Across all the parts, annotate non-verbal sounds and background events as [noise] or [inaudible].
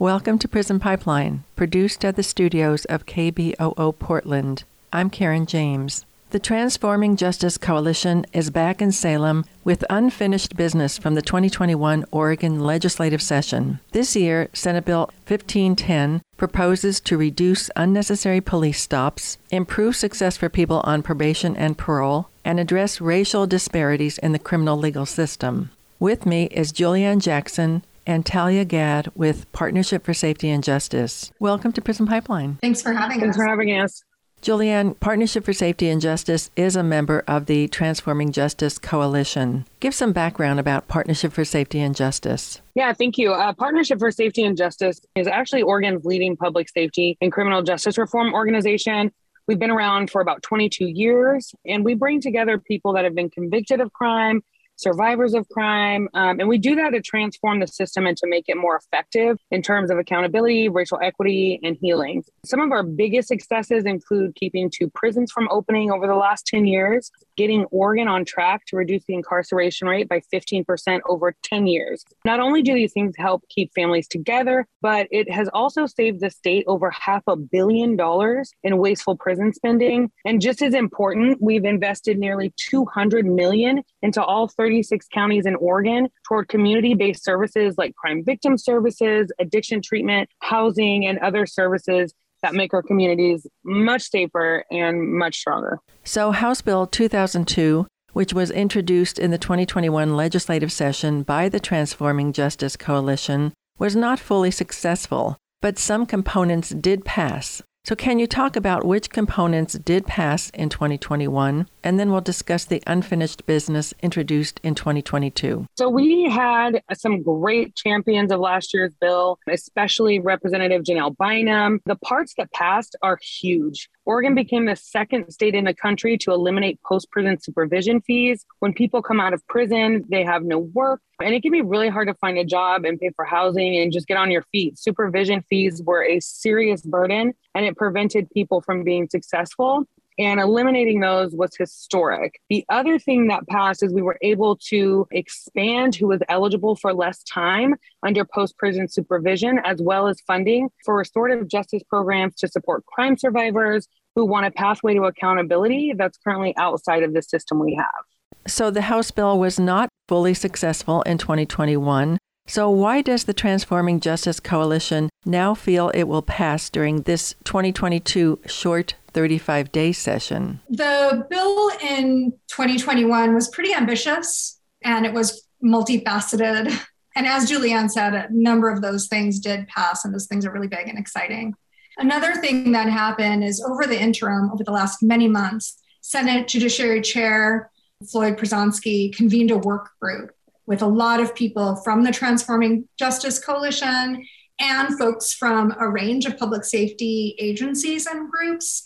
Welcome to Prison Pipeline, produced at the studios of KBOO Portland. I'm Karen James. The Transforming Justice Coalition is back in Salem with unfinished business from the 2021 Oregon legislative session. This year, Senate Bill 1510 proposes to reduce unnecessary police stops, improve success for people on probation and parole, and address racial disparities in the criminal legal system. With me is Julianne Jackson, and Talia Gad with Partnership for Safety and Justice. Welcome to Prison Pipeline. Thanks for having Thanks us. for having us. Julianne, Partnership for Safety and Justice is a member of the Transforming Justice Coalition. Give some background about Partnership for Safety and Justice. Yeah, thank you. Uh, Partnership for Safety and Justice is actually Oregon's leading public safety and criminal justice reform organization. We've been around for about 22 years, and we bring together people that have been convicted of crime survivors of crime. Um, and we do that to transform the system and to make it more effective in terms of accountability, racial equity, and healing. Some of our biggest successes include keeping two prisons from opening over the last 10 years, getting Oregon on track to reduce the incarceration rate by 15% over 10 years. Not only do these things help keep families together, but it has also saved the state over half a billion dollars in wasteful prison spending. And just as important, we've invested nearly 200 million into all 36 counties in Oregon toward community based services like crime victim services, addiction treatment, housing, and other services that make our communities much safer and much stronger. So, House Bill 2002, which was introduced in the 2021 legislative session by the Transforming Justice Coalition, was not fully successful, but some components did pass. So, can you talk about which components did pass in 2021? And then we'll discuss the unfinished business introduced in 2022. So, we had some great champions of last year's bill, especially Representative Janelle Bynum. The parts that passed are huge. Oregon became the second state in the country to eliminate post prison supervision fees. When people come out of prison, they have no work, and it can be really hard to find a job and pay for housing and just get on your feet. Supervision fees were a serious burden, and it prevented people from being successful and eliminating those was historic. The other thing that passed is we were able to expand who was eligible for less time under post prison supervision, as well as funding for restorative justice programs to support crime survivors who want a pathway to accountability that's currently outside of the system we have. So the House bill was not fully successful in 2021. So, why does the Transforming Justice Coalition now feel it will pass during this 2022 short 35 day session? The bill in 2021 was pretty ambitious and it was multifaceted. And as Julianne said, a number of those things did pass, and those things are really big and exciting. Another thing that happened is over the interim, over the last many months, Senate Judiciary Chair Floyd Prozanski convened a work group with a lot of people from the Transforming Justice Coalition and folks from a range of public safety agencies and groups.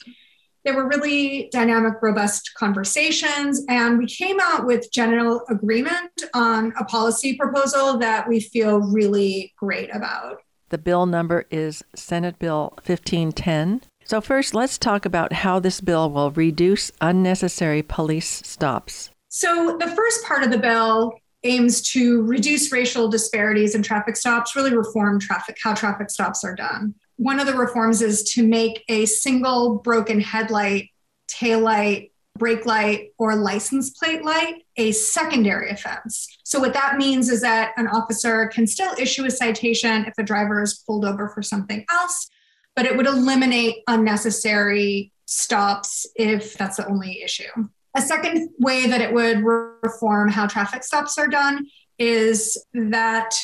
There were really dynamic, robust conversations, and we came out with general agreement on a policy proposal that we feel really great about. The bill number is Senate Bill 1510. So, first, let's talk about how this bill will reduce unnecessary police stops. So, the first part of the bill aims to reduce racial disparities in traffic stops, really reform traffic, how traffic stops are done. One of the reforms is to make a single broken headlight, tail light, brake light, or license plate light a secondary offense. So, what that means is that an officer can still issue a citation if a driver is pulled over for something else, but it would eliminate unnecessary stops if that's the only issue. A second way that it would reform how traffic stops are done is that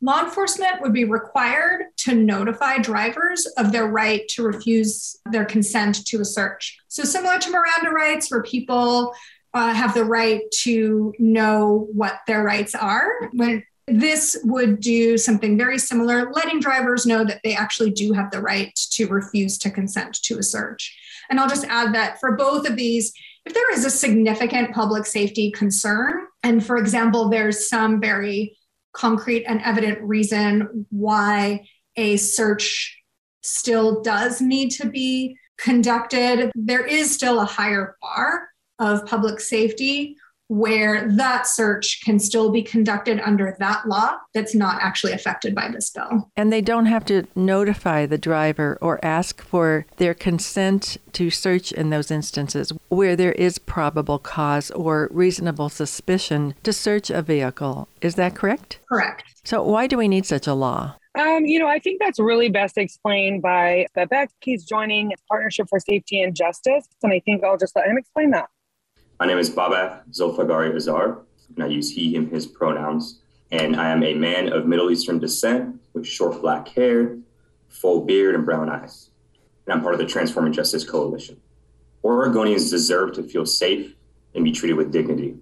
law enforcement would be required to notify drivers of their right to refuse their consent to a search. So, similar to Miranda rights, where people uh, have the right to know what their rights are, when this would do something very similar, letting drivers know that they actually do have the right to refuse to consent to a search. And I'll just add that for both of these, if there is a significant public safety concern, and for example, there's some very concrete and evident reason why a search still does need to be conducted, there is still a higher bar of public safety where that search can still be conducted under that law that's not actually affected by this bill. And they don't have to notify the driver or ask for their consent to search in those instances where there is probable cause or reasonable suspicion to search a vehicle. Is that correct? Correct. So, why do we need such a law? Um, you know, I think that's really best explained by Beck. He's joining Partnership for Safety and Justice, and I think I'll just let him explain that. My name is Babak Zolfagari Azar, and I use he, him, his pronouns. And I am a man of Middle Eastern descent with short black hair, full beard, and brown eyes. And I'm part of the Transforming Justice Coalition. Oregonians deserve to feel safe and be treated with dignity.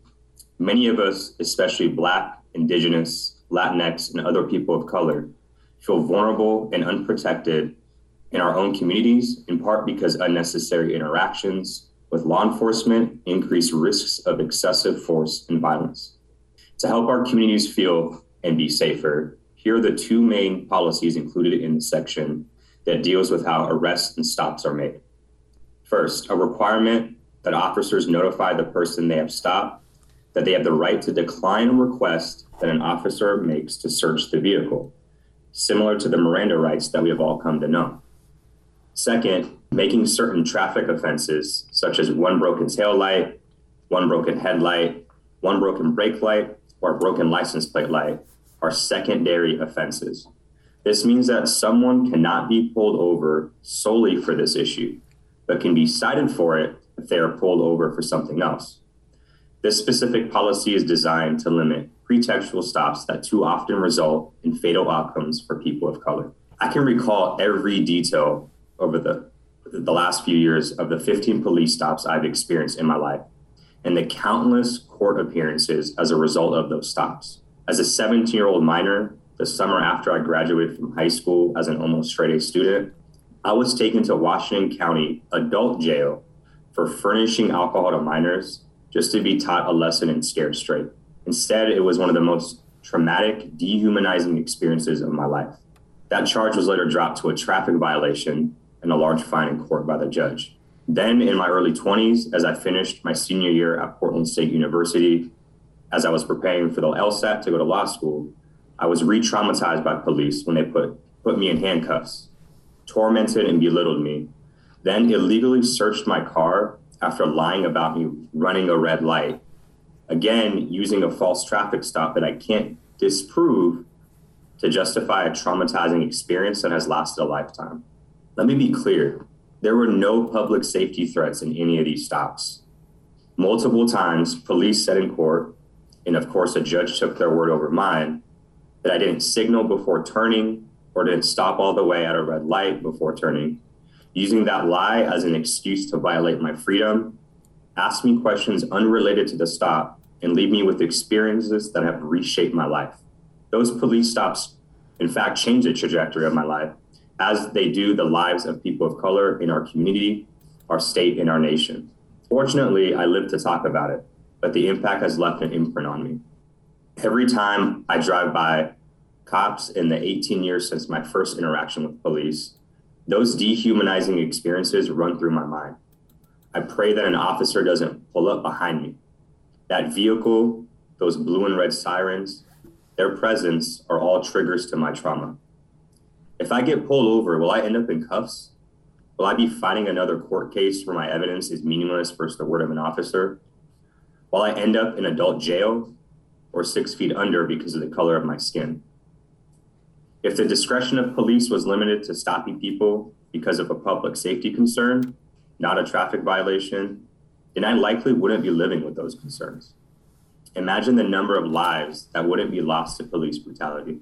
Many of us, especially Black, Indigenous, Latinx, and other people of color, feel vulnerable and unprotected in our own communities, in part because unnecessary interactions with law enforcement increase risks of excessive force and violence. To help our communities feel and be safer, here are the two main policies included in the section that deals with how arrests and stops are made. First, a requirement that officers notify the person they have stopped that they have the right to decline a request that an officer makes to search the vehicle, similar to the Miranda rights that we have all come to know. Second, making certain traffic offenses, such as one broken tail light, one broken headlight, one broken brake light, or broken license plate light, are secondary offenses. This means that someone cannot be pulled over solely for this issue, but can be cited for it if they are pulled over for something else. This specific policy is designed to limit pretextual stops that too often result in fatal outcomes for people of color. I can recall every detail over the, the last few years of the 15 police stops I've experienced in my life and the countless court appearances as a result of those stops. As a 17 year old minor, the summer after I graduated from high school as an almost straight A student, I was taken to Washington County adult jail for furnishing alcohol to minors just to be taught a lesson in scared straight. Instead, it was one of the most traumatic, dehumanizing experiences of my life. That charge was later dropped to a traffic violation and a large fine in court by the judge. Then, in my early 20s, as I finished my senior year at Portland State University, as I was preparing for the LSAT to go to law school, I was re traumatized by police when they put, put me in handcuffs, tormented and belittled me, then illegally searched my car after lying about me running a red light. Again, using a false traffic stop that I can't disprove to justify a traumatizing experience that has lasted a lifetime. Let me be clear there were no public safety threats in any of these stops. Multiple times, police said in court, and of course, a judge took their word over mine, that I didn't signal before turning or didn't stop all the way at a red light before turning, using that lie as an excuse to violate my freedom, ask me questions unrelated to the stop, and leave me with experiences that have reshaped my life. Those police stops, in fact, changed the trajectory of my life as they do the lives of people of color in our community, our state, and our nation. Fortunately, I live to talk about it, but the impact has left an imprint on me. Every time I drive by cops in the 18 years since my first interaction with police, those dehumanizing experiences run through my mind. I pray that an officer doesn't pull up behind me. That vehicle, those blue and red sirens, their presence are all triggers to my trauma. If I get pulled over, will I end up in cuffs? Will I be fighting another court case where my evidence is meaningless versus the word of an officer? Will I end up in adult jail or six feet under because of the color of my skin? If the discretion of police was limited to stopping people because of a public safety concern, not a traffic violation, then I likely wouldn't be living with those concerns. Imagine the number of lives that wouldn't be lost to police brutality.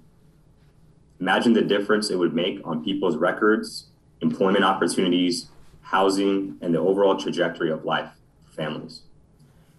Imagine the difference it would make on people's records, employment opportunities, housing, and the overall trajectory of life for families.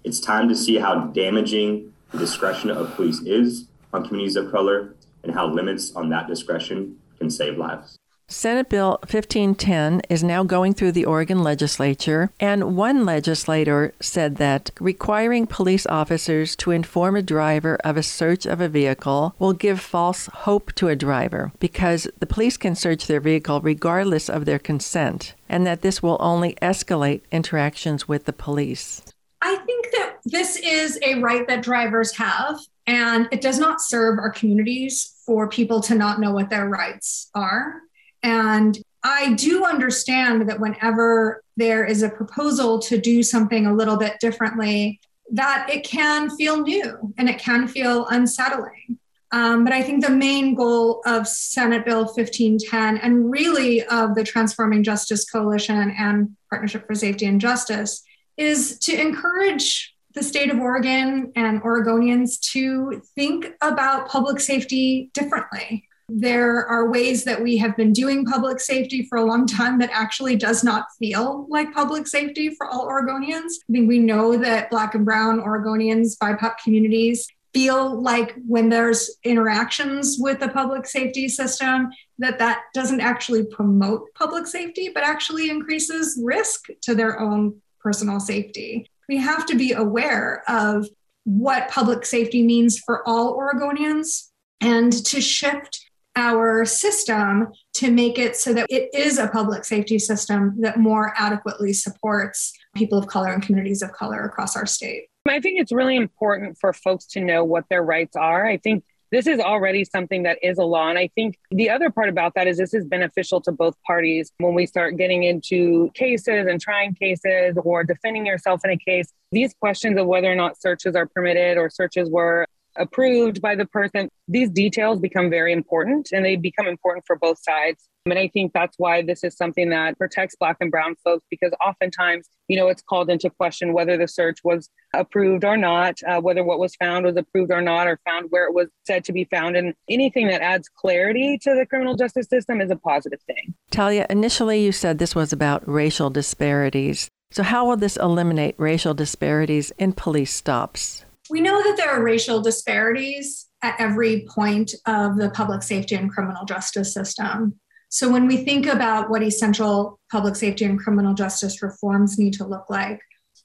It's time to see how damaging the discretion of police is on communities of color and how limits on that discretion can save lives. Senate Bill 1510 is now going through the Oregon legislature, and one legislator said that requiring police officers to inform a driver of a search of a vehicle will give false hope to a driver because the police can search their vehicle regardless of their consent, and that this will only escalate interactions with the police. I think that This is a right that drivers have, and it does not serve our communities for people to not know what their rights are. And I do understand that whenever there is a proposal to do something a little bit differently, that it can feel new and it can feel unsettling. Um, but I think the main goal of Senate Bill 1510 and really of the Transforming Justice Coalition and Partnership for Safety and Justice is to encourage the state of Oregon and Oregonians to think about public safety differently. There are ways that we have been doing public safety for a long time that actually does not feel like public safety for all Oregonians. I think we know that Black and Brown Oregonians, BIPOC communities feel like when there's interactions with the public safety system that that doesn't actually promote public safety but actually increases risk to their own personal safety we have to be aware of what public safety means for all oregonians and to shift our system to make it so that it is a public safety system that more adequately supports people of color and communities of color across our state I think it's really important for folks to know what their rights are. I think this is already something that is a law. And I think the other part about that is this is beneficial to both parties when we start getting into cases and trying cases or defending yourself in a case. These questions of whether or not searches are permitted or searches were approved by the person, these details become very important and they become important for both sides. And I think that's why this is something that protects Black and Brown folks because oftentimes, you know, it's called into question whether the search was approved or not, uh, whether what was found was approved or not, or found where it was said to be found. And anything that adds clarity to the criminal justice system is a positive thing. Talia, initially you said this was about racial disparities. So, how will this eliminate racial disparities in police stops? We know that there are racial disparities at every point of the public safety and criminal justice system. So, when we think about what essential public safety and criminal justice reforms need to look like,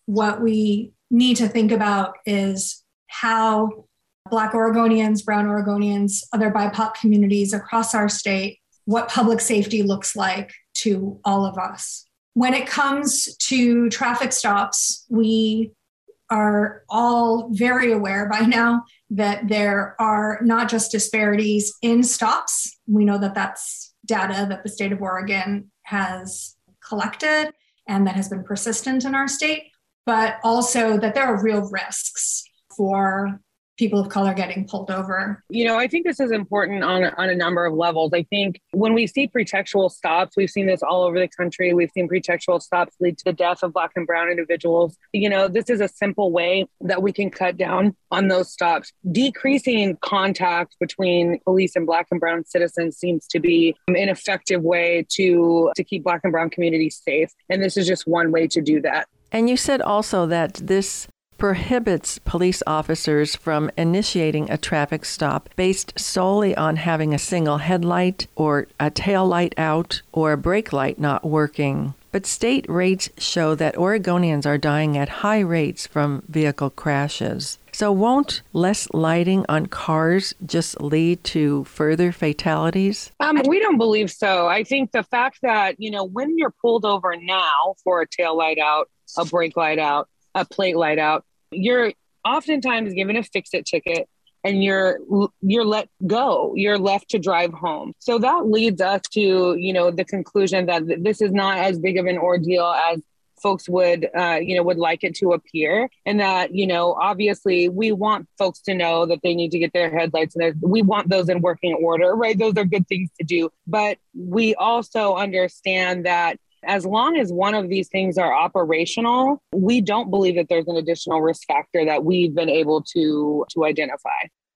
what we need to think about is how Black Oregonians, Brown Oregonians, other BIPOC communities across our state, what public safety looks like to all of us. When it comes to traffic stops, we are all very aware by now that there are not just disparities in stops. We know that that's data that the state of Oregon has collected and that has been persistent in our state, but also that there are real risks for people of color getting pulled over. You know, I think this is important on, on a number of levels. I think when we see pretextual stops, we've seen this all over the country. We've seen pretextual stops lead to the death of Black and Brown individuals. You know, this is a simple way that we can cut down on those stops. Decreasing contact between police and Black and Brown citizens seems to be an effective way to, to keep Black and Brown communities safe. And this is just one way to do that. And you said also that this prohibits police officers from initiating a traffic stop based solely on having a single headlight or a tail light out or a brake light not working. But state rates show that Oregonians are dying at high rates from vehicle crashes. So, won't less lighting on cars just lead to further fatalities? Um, we don't believe so. I think the fact that, you know, when you're pulled over now for a tail light out, a brake light out, a plate light out, you're oftentimes given a fix it ticket and you're you're let go. You're left to drive home. So that leads us to you know the conclusion that this is not as big of an ordeal as folks would uh, you know would like it to appear. And that you know obviously we want folks to know that they need to get their headlights and we want those in working order right? Those are good things to do. But we also understand that as long as one of these things are operational, we don't believe that there's an additional risk factor that we've been able to to identify.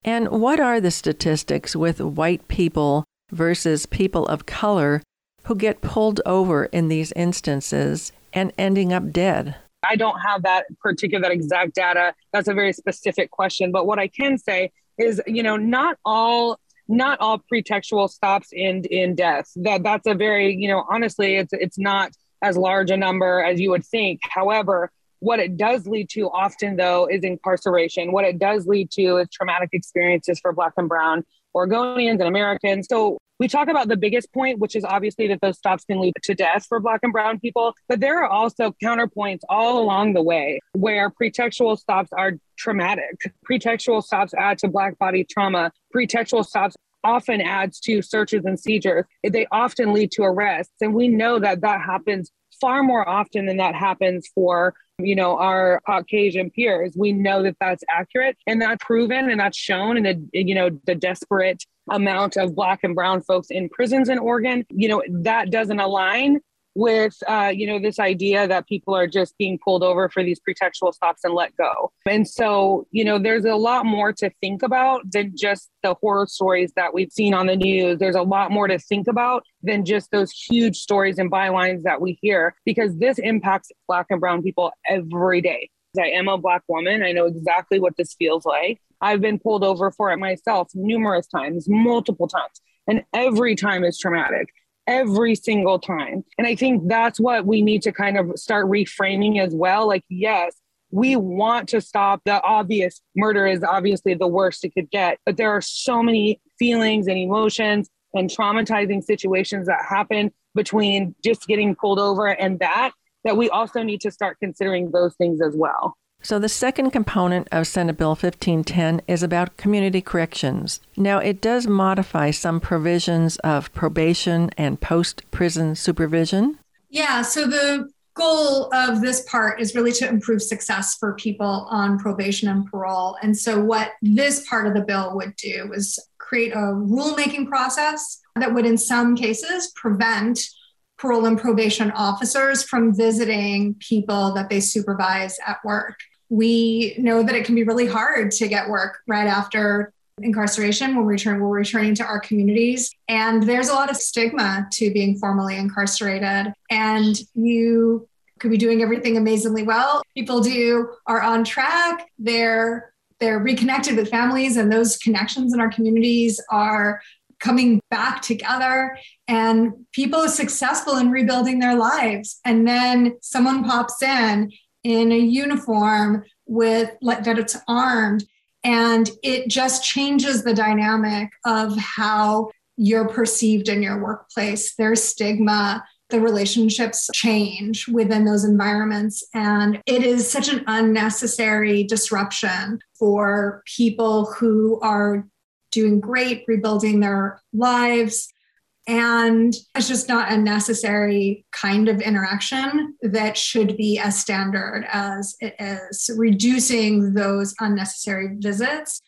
And what are the statistics with white people versus people of color who get pulled over in these instances and ending up dead? I don't have that particular that exact data. That's a very specific question, but what I can say is, you know, not all not all pretextual stops end in death. That that's a very, you know, honestly, it's it's not as large a number as you would think. However, what it does lead to often though is incarceration. What it does lead to is traumatic experiences for black and brown Oregonians and Americans. So we talk about the biggest point, which is obviously that those stops can lead to death for Black and Brown people. But there are also counterpoints all along the way where pretextual stops are traumatic. Pretextual stops add to Black body trauma. Pretextual stops often adds to searches and seizures. They often lead to arrests. And we know that that happens far more often than that happens for you know our caucasian peers. We know that that's accurate and that's proven and that's shown in the you know the desperate amount of black and brown folks in prisons in oregon. You know that doesn't align with uh, you know this idea that people are just being pulled over for these pretextual stops and let go. And so you know there's a lot more to think about than just the horror stories that we've seen on the news. There's a lot more to think about than just those huge stories and bylines that we hear because this impacts black and brown people every day. I am a black woman. I know exactly what this feels like. I've been pulled over for it myself numerous times multiple times and every time is traumatic every single time. And I think that's what we need to kind of start reframing as well. Like, yes, we want to stop the obvious murder is obviously the worst it could get, but there are so many feelings and emotions and traumatizing situations that happen between just getting pulled over and that that we also need to start considering those things as well. So, the second component of Senate Bill 1510 is about community corrections. Now, it does modify some provisions of probation and post prison supervision. Yeah, so the goal of this part is really to improve success for people on probation and parole. And so, what this part of the bill would do is create a rulemaking process that would, in some cases, prevent parole and probation officers from visiting people that they supervise at work. We know that it can be really hard to get work right after incarceration when we return we're returning to our communities. And there's a lot of stigma to being formally incarcerated. And you could be doing everything amazingly well. People do are on track. They're they're reconnected with families and those connections in our communities are coming back together and people are successful in rebuilding their lives. And then someone pops in in a uniform with like that it's armed and it just changes the dynamic of how you're perceived in your workplace. There's stigma. The relationships change within those environments and it is such an unnecessary disruption for people who are doing great rebuilding their lives and it's just not a necessary kind of interaction that should be as standard as it is. Reducing those unnecessary visits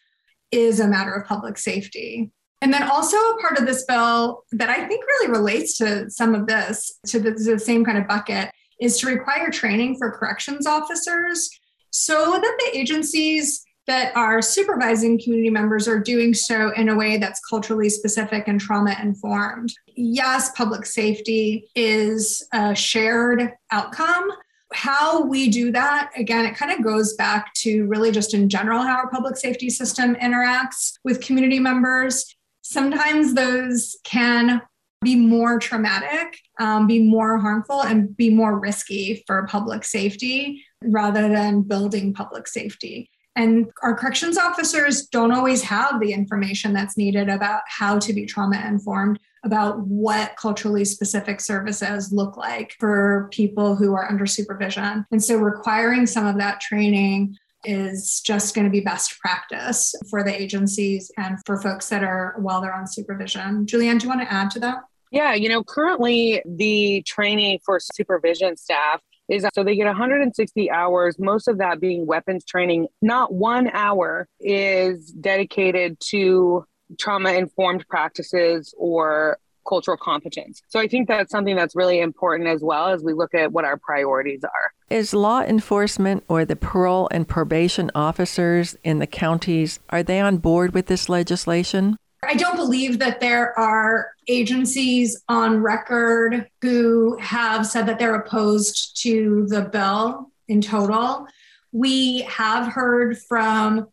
is a matter of public safety. And then also a part of this bill that I think really relates to some of this, to the, the same kind of bucket, is to require training for corrections officers so that the agencies that our supervising community members are doing so in a way that's culturally specific and trauma informed. Yes, public safety is a shared outcome. How we do that, again, it kind of goes back to really just in general how our public safety system interacts with community members. Sometimes those can be more traumatic, um, be more harmful, and be more risky for public safety rather than building public safety. And our corrections officers don't always have the information that's needed about how to be trauma informed, about what culturally specific services look like for people who are under supervision. And so requiring some of that training is just going to be best practice for the agencies and for folks that are while they're on supervision. Julianne, do you want to add to that? Yeah, you know, currently the training for supervision staff is so they get 160 hours, most of that being weapons training. Not one hour is dedicated to trauma informed practices or cultural competence. So I think that's something that's really important as well as we look at what our priorities are. Is law enforcement or the parole and probation officers in the counties are they on board with this legislation? I don't believe that there are agencies on record who have said that they're opposed to the bill in total. We have heard from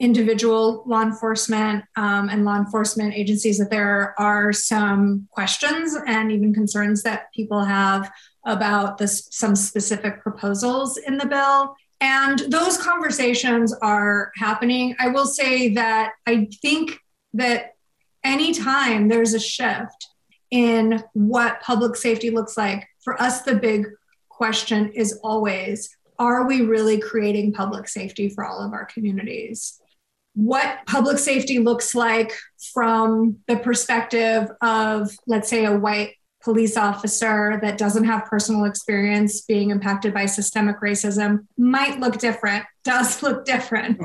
individual law enforcement um, and law enforcement agencies that there are some questions and even concerns that people have about this, some specific proposals in the bill. And those conversations are happening. I will say that I think that anytime there's a shift in what public safety looks like, for us, the big question is always are we really creating public safety for all of our communities? What public safety looks like from the perspective of, let's say, a white police officer that doesn't have personal experience being impacted by systemic racism might look different, [laughs] does look different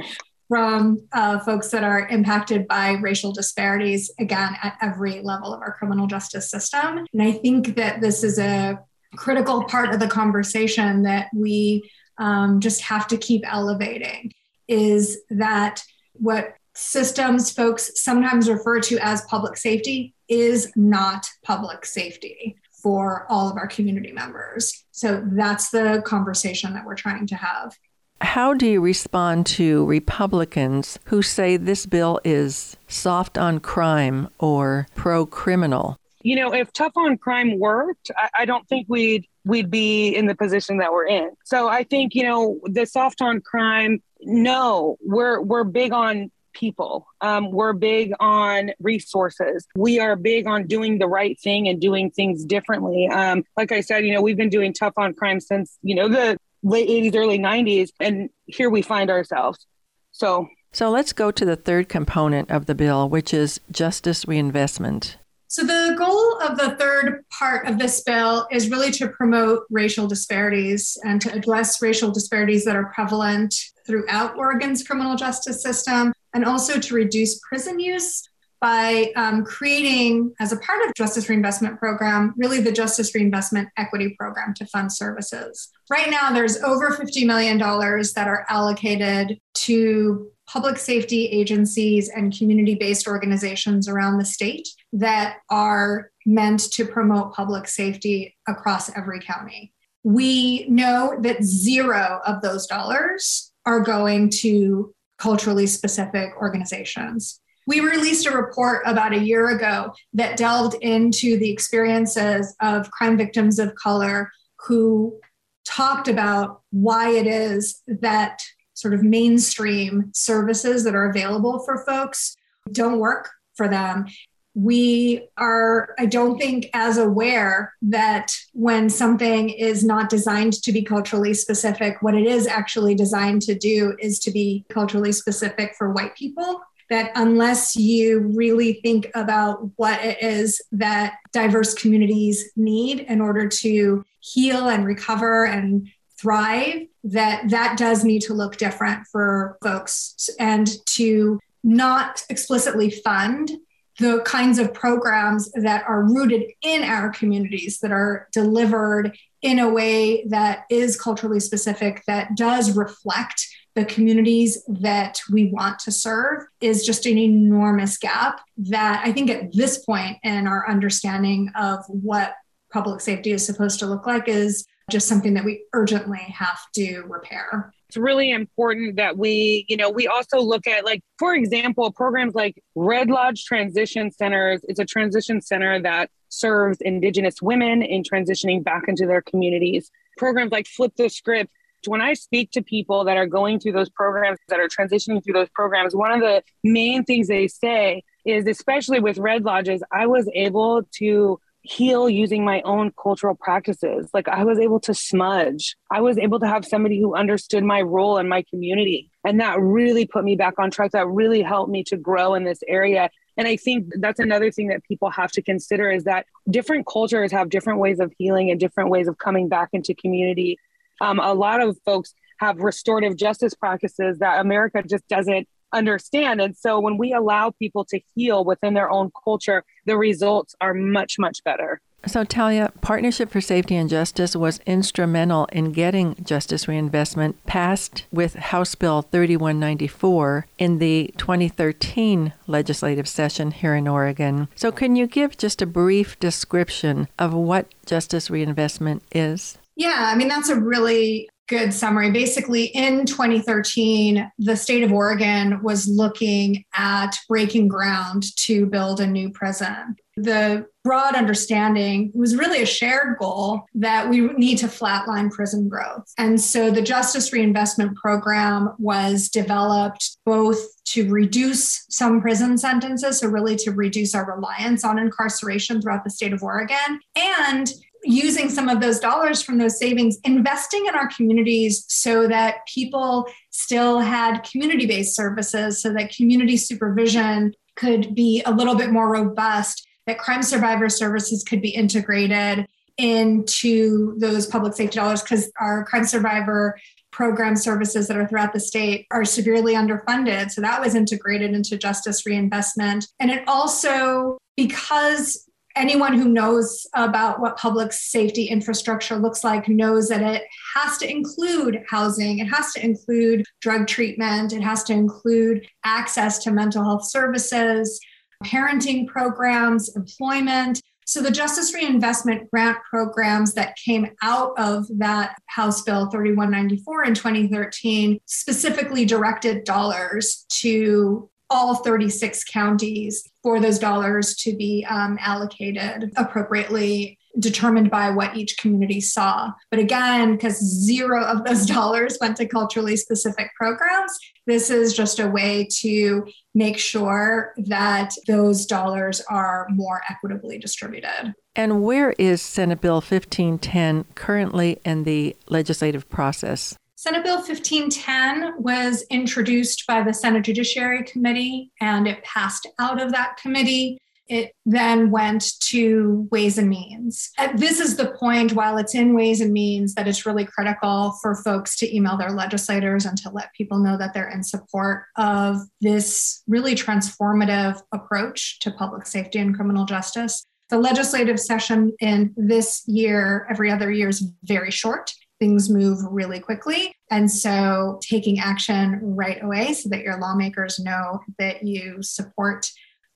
from uh, folks that are impacted by racial disparities, again, at every level of our criminal justice system. And I think that this is a critical part of the conversation that we um, just have to keep elevating is that what systems folks sometimes refer to as public safety is not public safety for all of our community members. So that's the conversation that we're trying to have. How do you respond to Republicans who say this bill is soft on crime or pro criminal? You know, if tough on crime worked, I, I, don't think we'd we'd be in the position that we're in. So I think, you know, the soft on crime, no, we're we're big on people. Um, we're big on resources. We are big on doing the right thing and doing things differently. Um, like I said, you know, we've been doing tough on crime since, you know, the late 80s, early 90s, and here we find ourselves. So, so let's go to the third component of the bill, which is justice reinvestment. So, the goal of the third part of this bill is really to promote racial disparities and to address racial disparities that are prevalent throughout Oregon's criminal justice system, and also to reduce prison use by um, creating, as a part of Justice Reinvestment Program, really the Justice Reinvestment Equity Program to fund services. Right now, there's over $50 million that are allocated to public safety agencies and community based organizations around the state that are meant to promote public safety across every county. We know that zero of those dollars are going to culturally specific organizations. We released a report about a year ago that delved into the experiences of crime victims of color who talked about why it is that sort of mainstream services that are available for folks don't work for them. We are, I don't think, as aware that when something is not designed to be culturally specific, what it is actually designed to do is to be culturally specific for white people that unless you really think about what it is that diverse communities need in order to heal and recover and thrive that that does need to look different for folks and to not explicitly fund the kinds of programs that are rooted in our communities that are delivered in a way that is culturally specific that does reflect the communities that we want to serve is just an enormous gap that I think at this point in our understanding of what public safety is supposed to look like is just something that we urgently have to repair. It's really important that we, you know, we also look at like, for example, programs like Red Lodge Transition Centers. It's a transition center that serves Indigenous women in transitioning back into their communities. Programs like Flip the Script when I speak to people that are going through those programs, that are transitioning through those programs, one of the main things they say is, especially with Red Lodges, I was able to heal using my own cultural practices. Like I was able to smudge. I was able to have somebody who understood my role in my community. And that really put me back on track. That really helped me to grow in this area. And I think that's another thing that people have to consider is that different cultures have different ways of healing and different ways of coming back into community. Um, a lot of folks have restorative justice practices that America just doesn't understand. And so when we allow people to heal within their own culture, the results are much, much better. So, Talia, Partnership for Safety and Justice was instrumental in getting justice reinvestment passed with House Bill 3194 in the 2013 legislative session here in Oregon. So, can you give just a brief description of what justice reinvestment is? Yeah, I mean, that's a really good summary. Basically, in 2013, the state of Oregon was looking at breaking ground to build a new prison. the broad understanding was really a shared goal that we need to flatline prison growth. And so the Justice Reinvestment Program was developed both to reduce some prison sentences, so really to reduce our reliance on incarceration throughout the state of Oregon, and using some of those dollars from those savings, investing in our communities so that people still had community based services, so that community supervision could be a little bit more robust, that crime survivor services could be integrated into those public safety dollars because our crime survivor program services that are throughout the state are severely underfunded. So that was integrated into justice reinvestment. And it also, because anyone who knows about what public safety infrastructure looks like knows that it has to include housing, it has to include drug treatment, it has to include access to mental health services, parenting programs, employment. So, the Justice Reinvestment Grant programs that came out of that House Bill 3194 in 2013 specifically directed dollars to all 36 counties for those dollars to be um, allocated appropriately determined by what each community saw. But again, because zero of those [laughs] dollars went to culturally specific programs, this is just a way to make sure that those dollars are more equitably distributed. And where is Senate Bill 1510 currently in the legislative process? Senate Bill 1510 was introduced by the Senate Judiciary Committee and it passed out of that committee. It then went to Ways and Means. Uh, this is the point, while it's in Ways and Means, that it's really critical for folks to email their legislators and to let people know that they're in support of this really transformative approach to public safety and criminal justice. The legislative session in this year, every other year, is very short things move really quickly. And so taking action right away so that your lawmakers know that you support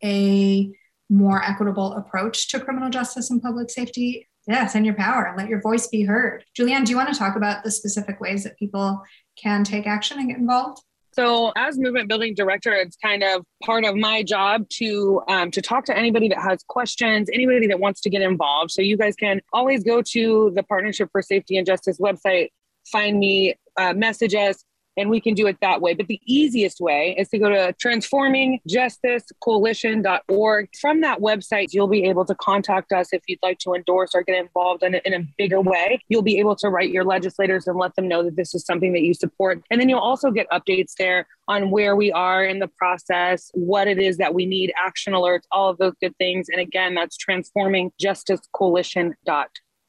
a more equitable approach to criminal justice and public safety. Yeah, in your power and let your voice be heard. Julianne, do you want to talk about the specific ways that people can take action and get involved? So, as movement building director, it's kind of part of my job to um, to talk to anybody that has questions, anybody that wants to get involved. So, you guys can always go to the Partnership for Safety and Justice website, find me, uh, message us, and we can do it that way. But the easiest way is to go to transformingjusticecoalition.org. From that website, you'll be able to contact us if you'd like to endorse or get involved in, in a bigger way. You'll be able to write your legislators and let them know that this is something that you support. And then you'll also get updates there on where we are in the process, what it is that we need, action alerts, all of those good things. And again, that's transformingjusticecoalition.org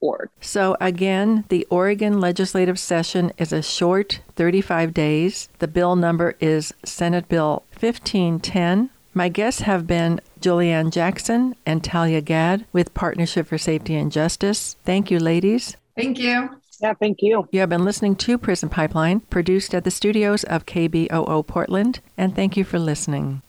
org. So, again, the Oregon legislative session is a short 35 days. The bill number is Senate Bill 1510. My guests have been Julianne Jackson and Talia Gad with Partnership for Safety and Justice. Thank you, ladies. Thank you. Yeah, thank you. You have been listening to Prison Pipeline, produced at the studios of KBOO Portland, and thank you for listening.